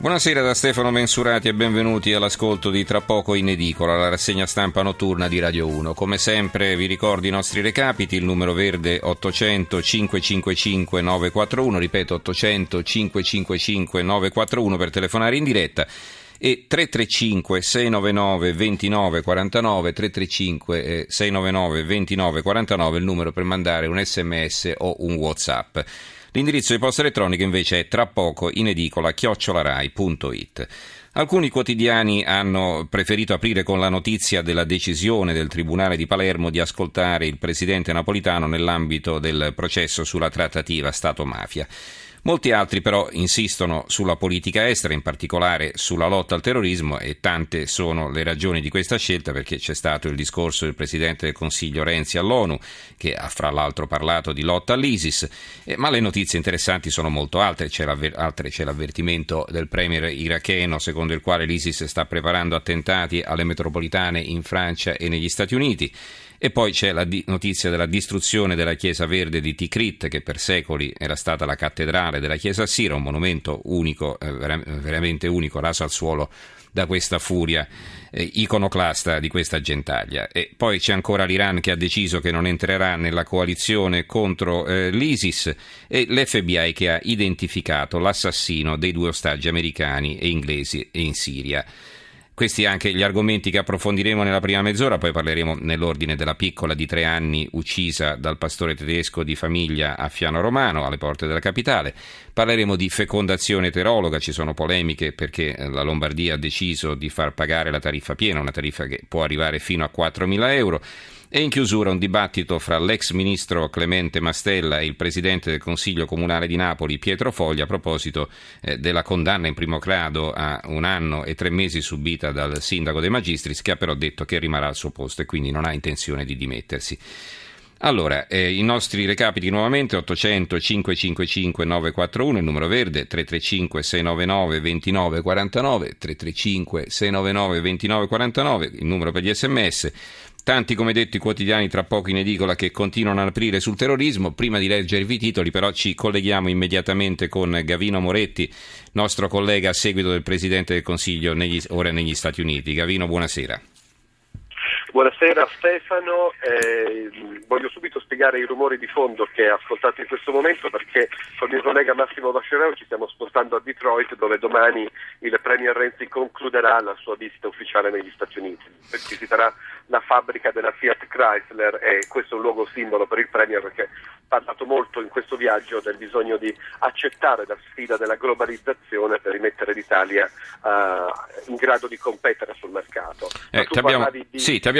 Buonasera da Stefano Mensurati e benvenuti all'ascolto di Tra poco in edicola, la rassegna stampa notturna di Radio 1. Come sempre vi ricordo i nostri recapiti, il numero verde 800 555 941, ripeto 800 555 941 per telefonare in diretta e 335 699 29 49 335 699 29 49 il numero per mandare un sms o un whatsapp. L'indirizzo di posta elettronica invece è tra poco in edicola chiocciolarai.it. Alcuni quotidiani hanno preferito aprire con la notizia della decisione del Tribunale di Palermo di ascoltare il presidente napolitano nell'ambito del processo sulla trattativa Stato-mafia. Molti altri però insistono sulla politica estera, in particolare sulla lotta al terrorismo e tante sono le ragioni di questa scelta perché c'è stato il discorso del Presidente del Consiglio Renzi all'ONU che ha fra l'altro parlato di lotta all'ISIS, eh, ma le notizie interessanti sono molto altre, c'è, altre, c'è l'avvertimento del Premier iracheno secondo il quale l'ISIS sta preparando attentati alle metropolitane in Francia e negli Stati Uniti. E poi c'è la di- notizia della distruzione della chiesa verde di Tikrit, che per secoli era stata la cattedrale della chiesa assira, un monumento unico, eh, ver- veramente unico, raso al suolo da questa furia eh, iconoclasta di questa gentaglia. E poi c'è ancora l'Iran che ha deciso che non entrerà nella coalizione contro eh, l'ISIS e l'FBI che ha identificato l'assassino dei due ostaggi americani e inglesi in Siria. Questi anche gli argomenti che approfondiremo nella prima mezz'ora, poi parleremo nell'ordine della piccola di tre anni uccisa dal pastore tedesco di famiglia a Fiano Romano, alle porte della capitale. Parleremo di fecondazione eterologa, ci sono polemiche perché la Lombardia ha deciso di far pagare la tariffa piena, una tariffa che può arrivare fino a 4.000 euro. E in chiusura un dibattito fra l'ex ministro Clemente Mastella e il presidente del Consiglio Comunale di Napoli Pietro Foglia a proposito eh, della condanna in primo grado a un anno e tre mesi subita dal sindaco De Magistris che ha però detto che rimarrà al suo posto e quindi non ha intenzione di dimettersi. Allora, eh, i nostri recapiti nuovamente 800 555 941, il numero verde 335 699 2949, 335 699 2949, il numero per gli sms. Tanti, come detto, i quotidiani tra poco in edicola che continuano ad aprire sul terrorismo. Prima di leggervi i titoli, però, ci colleghiamo immediatamente con Gavino Moretti, nostro collega a seguito del Presidente del Consiglio negli, ora negli Stati Uniti. Gavino, buonasera. Buonasera Stefano, eh, voglio subito spiegare i rumori di fondo che ascoltate in questo momento perché con il mio collega Massimo Vascereo ci stiamo spostando a Detroit dove domani il Premier Renzi concluderà la sua visita ufficiale negli Stati Uniti. Visiterà la fabbrica della Fiat Chrysler e questo è un luogo simbolo per il Premier perché ha parlato molto in questo viaggio del bisogno di accettare la sfida della globalizzazione per rimettere l'Italia uh, in grado di competere sul mercato. Eh,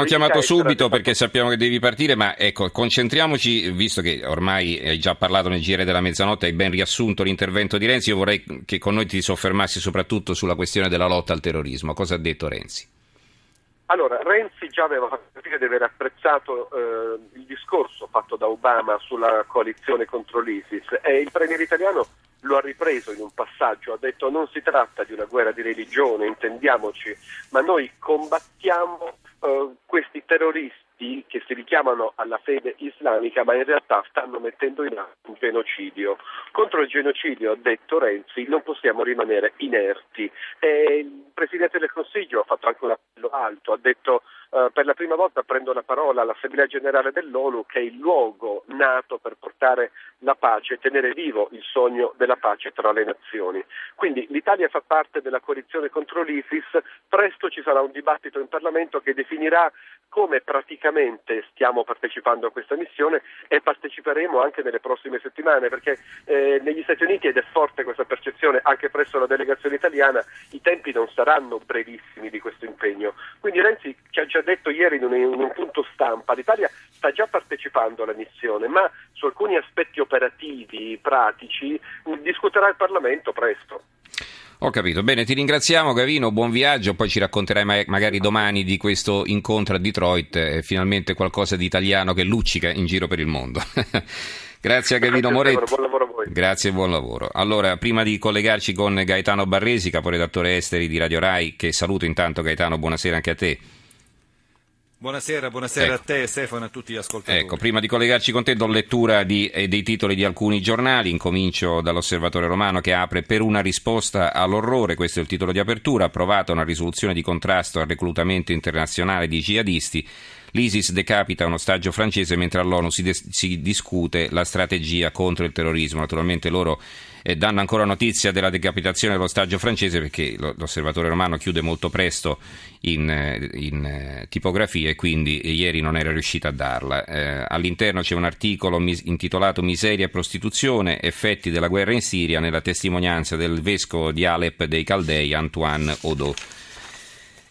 abbiamo, chiamato subito perché sappiamo che devi partire, ma ecco, concentriamoci, visto che ormai hai già parlato nel giro della mezzanotte, hai ben riassunto l'intervento di Renzi, io vorrei che con noi ti soffermassi soprattutto sulla questione della lotta al terrorismo. Cosa ha detto Renzi? Allora, Renzi già aveva fatto capire di aver apprezzato eh, il discorso fatto da Obama sulla coalizione contro l'ISIS e il premier italiano lo ha ripreso in un passaggio, ha detto non si tratta di una guerra di religione, intendiamoci, ma noi combattiamo eh, questi terroristi che si richiamano alla fede islamica ma in realtà stanno mettendo in atto un genocidio. Contro il genocidio, ha detto Renzi, non possiamo rimanere inerti. E il Presidente del Consiglio ha fatto anche un appello alto, ha detto Uh, per la prima volta prendo la parola all'Assemblea generale dell'ONU che è il luogo nato per portare la pace e tenere vivo il sogno della pace tra le nazioni. Quindi l'Italia fa parte della coalizione contro l'ISIS, presto ci sarà un dibattito in Parlamento che definirà come praticamente stiamo partecipando a questa missione e parteciperemo anche nelle prossime settimane perché eh, negli Stati Uniti ed è forte questa percezione anche presso la delegazione italiana, i tempi non saranno brevissimi di questo impegno. Quindi Renzi ci ha già detto ieri in un, in un punto stampa, l'Italia sta già partecipando alla missione, ma su alcuni aspetti operativi, pratici, discuterà il Parlamento presto. Ho capito, bene, ti ringraziamo Gavino, buon viaggio, poi ci racconterai magari domani di questo incontro a Detroit, è finalmente qualcosa di italiano che luccica in giro per il mondo. Grazie a Gavino Moretti. Buon lavoro a voi. Grazie e buon lavoro. Allora, prima di collegarci con Gaetano Barresi, caporedattore esteri di Radio Rai, che saluto intanto Gaetano, buonasera anche a te. Buonasera, buonasera ecco. a te Stefano e a tutti gli ascoltatori. Ecco, prima di collegarci con te do lettura di, eh, dei titoli di alcuni giornali, incomincio dall'Osservatore Romano che apre per una risposta all'orrore, questo è il titolo di apertura, approvata una risoluzione di contrasto al reclutamento internazionale di jihadisti L'ISIS decapita un ostaggio francese mentre all'ONU si, de- si discute la strategia contro il terrorismo. Naturalmente loro eh, danno ancora notizia della decapitazione dell'ostaggio francese perché l'osservatore romano chiude molto presto in, eh, in eh, tipografia e quindi ieri non era riuscito a darla. Eh, all'interno c'è un articolo mis- intitolato Miseria e prostituzione, effetti della guerra in Siria nella testimonianza del vescovo di Alep dei Caldei Antoine Odo.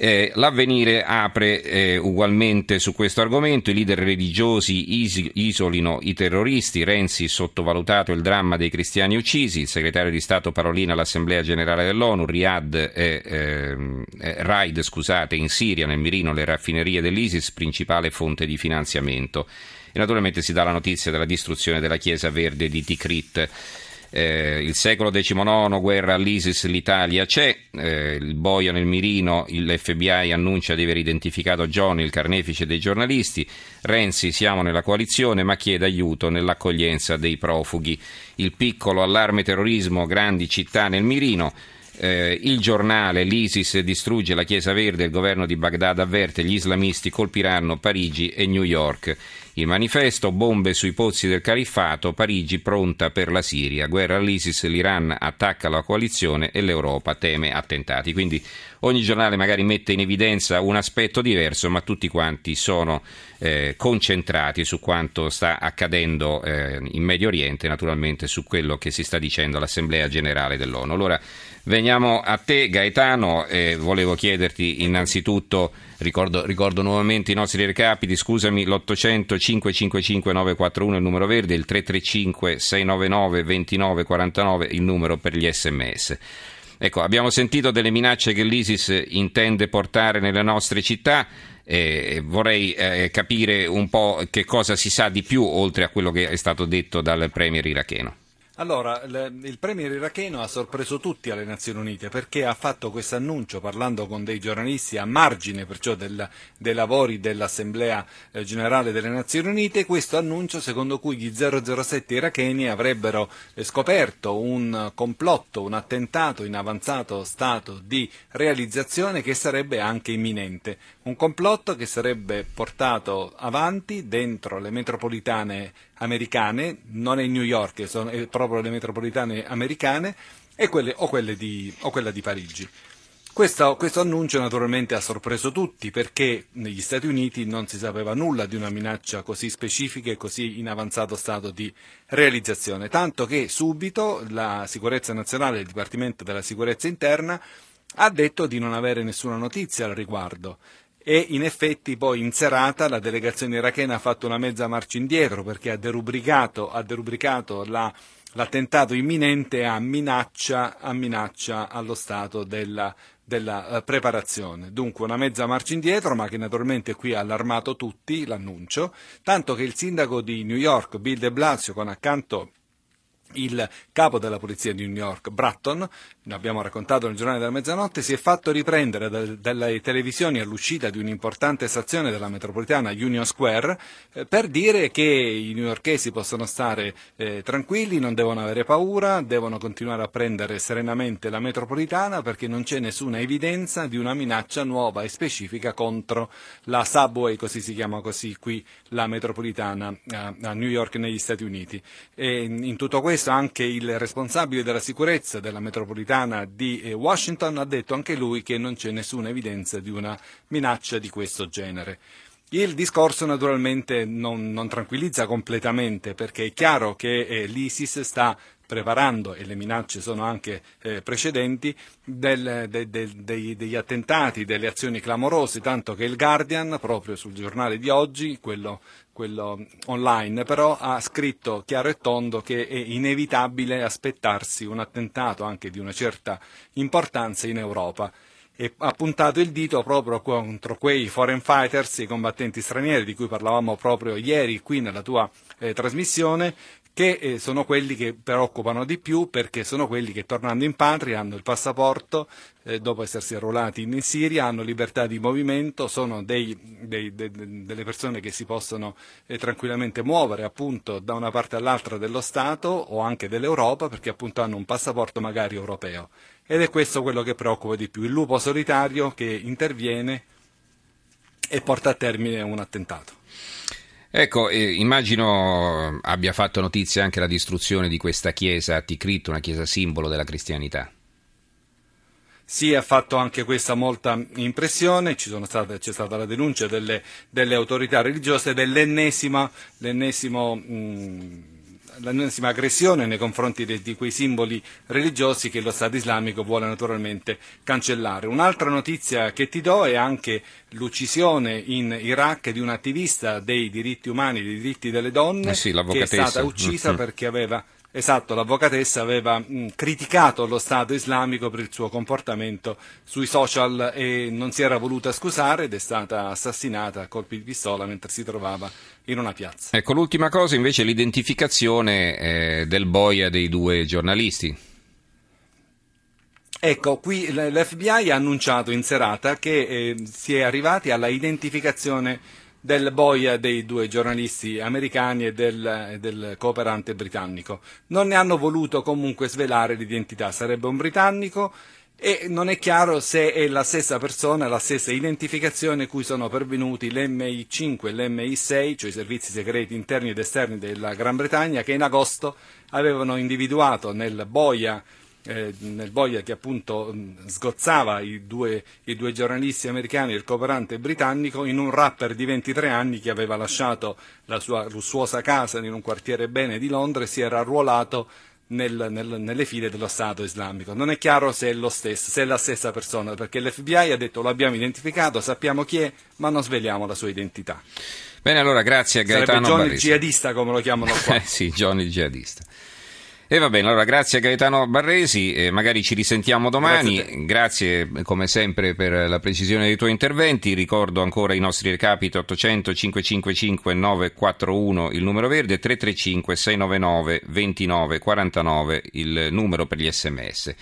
Eh, l'avvenire apre eh, ugualmente su questo argomento, i leader religiosi is- isolino i terroristi, Renzi sottovalutato il dramma dei cristiani uccisi, il segretario di Stato Parolina all'Assemblea Generale dell'ONU, Riyadh, eh, raid scusate, in Siria, nel mirino, le raffinerie dell'ISIS, principale fonte di finanziamento. E naturalmente si dà la notizia della distruzione della Chiesa Verde di Tikrit. Eh, il secolo XIX, guerra all'ISIS, l'Italia c'è, eh, il boia nel mirino, l'FBI annuncia di aver identificato Johnny, il carnefice dei giornalisti, Renzi siamo nella coalizione ma chiede aiuto nell'accoglienza dei profughi, il piccolo allarme terrorismo, grandi città nel mirino, eh, il giornale, l'ISIS distrugge la Chiesa Verde, il governo di Baghdad avverte gli islamisti colpiranno Parigi e New York. Il manifesto, bombe sui pozzi del califfato, Parigi pronta per la Siria, guerra all'ISIS, l'Iran attacca la coalizione e l'Europa teme attentati. Quindi ogni giornale magari mette in evidenza un aspetto diverso, ma tutti quanti sono eh, concentrati su quanto sta accadendo eh, in Medio Oriente, naturalmente su quello che si sta dicendo all'Assemblea Generale dell'ONU. Allora, veniamo a te Gaetano, eh, volevo chiederti innanzitutto Ricordo, ricordo, nuovamente i nostri recapiti, scusami, l'800 555 941 il numero verde, il 335 699 2949 il numero per gli sms. Ecco, abbiamo sentito delle minacce che l'ISIS intende portare nelle nostre città. Eh, vorrei eh, capire un po' che cosa si sa di più oltre a quello che è stato detto dal premier iracheno. Allora, il premier iracheno ha sorpreso tutti alle Nazioni Unite perché ha fatto questo annuncio parlando con dei giornalisti a margine perciò del, dei lavori dell'Assemblea eh, Generale delle Nazioni Unite, questo annuncio secondo cui gli 007 iracheni avrebbero eh, scoperto un complotto, un attentato in avanzato stato di realizzazione che sarebbe anche imminente, un complotto che sarebbe portato avanti dentro le metropolitane americane, non è New York, sono proprio le metropolitane americane quelle, o, quelle di, o, quella di Parigi. Questo, questo, annuncio naturalmente ha sorpreso tutti perché negli Stati Uniti non si sapeva nulla di una minaccia così specifica e così in avanzato stato di realizzazione, tanto che subito la sicurezza nazionale, il Dipartimento della sicurezza interna, ha detto di non avere nessuna notizia al riguardo e in effetti poi in serata la delegazione irachena ha fatto una mezza marcia indietro perché ha derubricato, ha derubricato la, l'attentato imminente a minaccia, a minaccia allo Stato della, della uh, preparazione. Dunque una mezza marcia indietro, ma che naturalmente qui ha allarmato tutti l'annuncio, tanto che il sindaco di New York, Bill de Blasio, con accanto il capo della polizia di New York, Bratton, ne abbiamo raccontato nel giornale della mezzanotte, si è fatto riprendere da, dalle televisioni all'uscita di un'importante stazione della metropolitana Union Square eh, per dire che i newyorkesi possono stare eh, tranquilli, non devono avere paura, devono continuare a prendere serenamente la metropolitana perché non c'è nessuna evidenza di una minaccia nuova e specifica contro la subway, così si chiama così qui la metropolitana a, a New York negli Stati Uniti. E in tutto questo questo anche il responsabile della sicurezza della metropolitana di eh, Washington ha detto anche lui che non c'è nessuna evidenza di una minaccia di questo genere. Il discorso naturalmente non, non tranquillizza completamente perché è chiaro che eh, l'ISIS sta preparando, e le minacce sono anche eh, precedenti, del, de, de, de, degli attentati, delle azioni clamorose, tanto che il Guardian, proprio sul giornale di oggi, quello, quello online, però ha scritto chiaro e tondo che è inevitabile aspettarsi un attentato anche di una certa importanza in Europa e ha puntato il dito proprio contro quei foreign fighters, i combattenti stranieri di cui parlavamo proprio ieri qui nella tua eh, trasmissione, che eh, sono quelli che preoccupano di più perché sono quelli che tornando in patria hanno il passaporto eh, dopo essersi arruolati in Siria, hanno libertà di movimento, sono dei, dei, de, delle persone che si possono eh, tranquillamente muovere appunto da una parte all'altra dello Stato o anche dell'Europa perché appunto hanno un passaporto magari europeo. Ed è questo quello che preoccupa di più, il lupo solitario che interviene e porta a termine un attentato. Ecco, eh, immagino abbia fatto notizia anche la distruzione di questa chiesa a Tikrit, una chiesa simbolo della cristianità. Sì, ha fatto anche questa molta impressione, state, c'è stata la denuncia delle, delle autorità religiose dell'ennesimo mh, l'ennesima aggressione nei confronti di, di, quei simboli religiosi che lo Stato islamico vuole naturalmente cancellare. Un'altra notizia che ti do è anche l'uccisione in Iraq di un attivista dei diritti umani, dei diritti delle donne, eh sì, che è stata uccisa mm-hmm. perché aveva Esatto, l'avvocatessa aveva mh, criticato lo Stato islamico per il suo comportamento sui social e non si era voluta scusare ed è stata assassinata a colpi di pistola mentre si trovava in una piazza. Ecco, l'ultima cosa invece è l'identificazione eh, del boia dei due giornalisti. Ecco, qui l'FBI ha annunciato in serata che eh, si è arrivati alla identificazione del boia dei due giornalisti americani e del, del, cooperante britannico. Non ne hanno voluto comunque svelare l'identità, sarebbe un britannico e non è chiaro se è la stessa persona, la stessa identificazione cui sono pervenuti l'MI5 e l'MI6, cioè i servizi segreti interni ed esterni della Gran Bretagna, che in agosto avevano individuato nel boia eh, nel boia che appunto mh, sgozzava i due, i due, giornalisti americani il cooperante britannico in un rapper di 23 anni che aveva lasciato la sua lussuosa casa in un quartiere bene di Londra e si era arruolato nel, nel, nelle file dello Stato islamico. Non è chiaro se è, stesso, se è la stessa persona, perché l'FBI ha detto lo abbiamo identificato, sappiamo chi è, ma non sveliamo la sua identità. Bene, allora grazie a Gaetano Sarebbe Johnny Barresi. il jihadista, come lo chiamano qua. sì, Johnny il jihadista. E va bene, allora grazie a Gaetano Barresi, eh, magari ci risentiamo domani, grazie, grazie, come sempre per la precisione dei tuoi interventi, ricordo ancora i nostri recapiti 800 555 941 il numero verde, 335 699 29 49 il numero per gli sms.